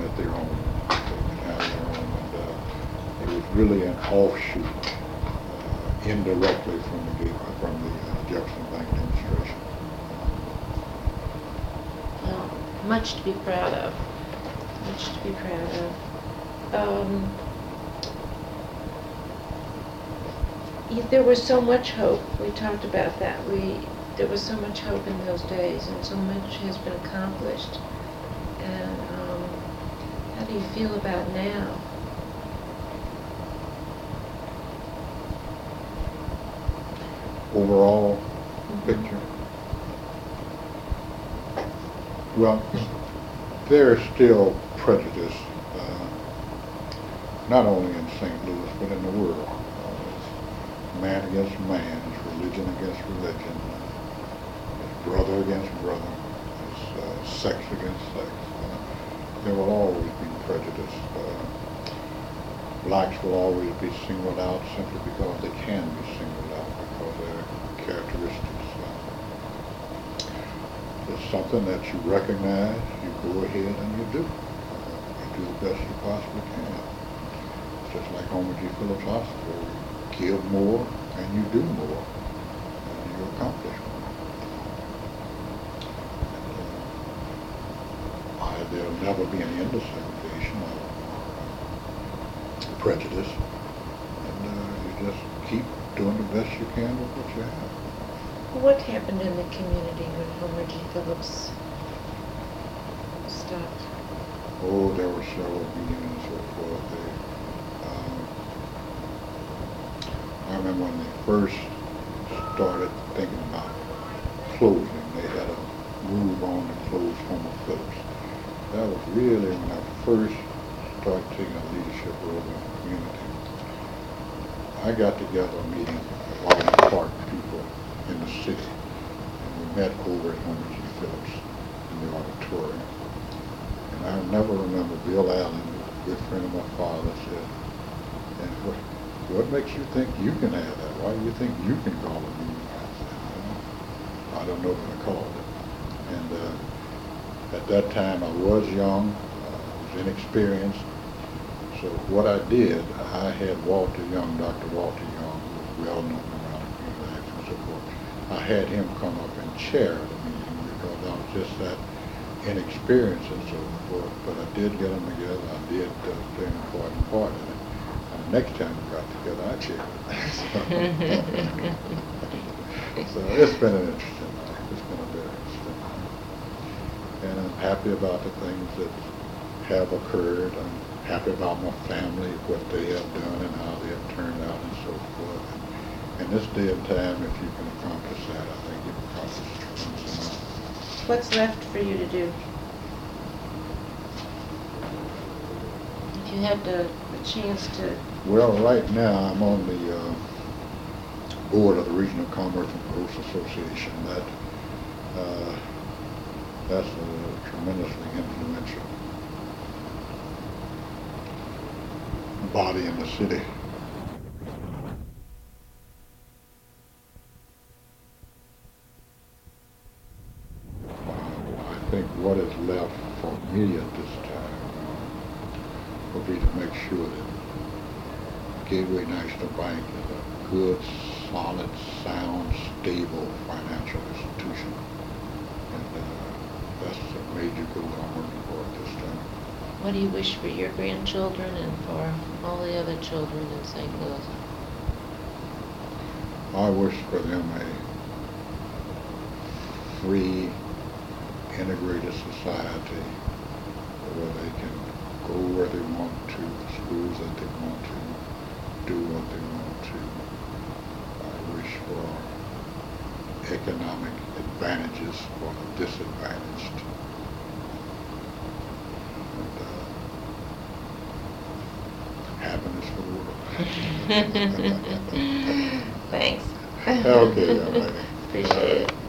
wanted their own. They have their own, and uh, it was really an offshoot uh, indirectly from the, from the uh, Jefferson Bank administration. Well, much to be proud of, much to be proud of. Um, There was so much hope, we talked about that, we, there was so much hope in those days, and so much has been accomplished. And, um, how do you feel about now? Overall picture. Well, there's still prejudice, uh, not only in St. Louis, but in the world. Uh, it's Man against man, it's religion against religion, it's brother against brother, it's uh, sex against sex. There will always be prejudice. Uh, Blacks will always be singled out simply because they can be singled out because their characteristics. Uh, It's something that you recognize, you go ahead and you do. Uh, You do the best you possibly can. It's just like Homer G. Phillips Hospital, you give more and you do more and you accomplish more. And, uh, I- There'll never be an end to segregation or prejudice. And uh, you just keep doing the best you can with what you have. What happened in the community when Homer G. Phillips stopped? Oh, there were several meetings and so forth. They, um, I remember when they first started thinking about closing, they had a move on to close Homer Phillips. That was really when I first started taking a leadership role in the community. I got together a meeting of all the park people in the city, and we met over at Homer G. Phillips in the auditorium. And I never remember Bill Allen, a good friend of my father, said, and what, what makes you think you can have that? Why do you think you can call a meeting? I said, "Well, I don't know what I called it. And uh, at that time, I was young, uh, was inexperienced. So what I did, I had Walter Young, Dr. Walter Young, who was well known around the community and so forth. I had him come up and chair the meeting because I was just that inexperienced and so forth. But I did get them together. I did uh, play an important part in it. And next time we got together, I chaired it. so it's been an interesting life. It's been a very interesting life. And I'm happy about the things that have occurred. I'm happy about my family, what they have done and how they have turned out and so forth. And in this day and time, if you can accomplish that, I think you've accomplished. What's left for you to do? If you had the, the chance to, Well, right now, I'm on the uh, board of the Regional Commerce and Growth Association. That, that's a tremendously influential body in the city. I think what is left for me at this time will be to make sure that Gateway National Bank is a good, solid, sound, stable financial institution. And uh, that's a major goal I'm working for at this time. what do you wish for your grandchildren and for all the other children in St. Louis? I wish for them a free, integrated society where they can go where they want to, the schools that they want to, do what they want to. I wish for economic advantages for the disadvantaged. And, uh, happiness for the world. Thanks. Okay. Appreciate it.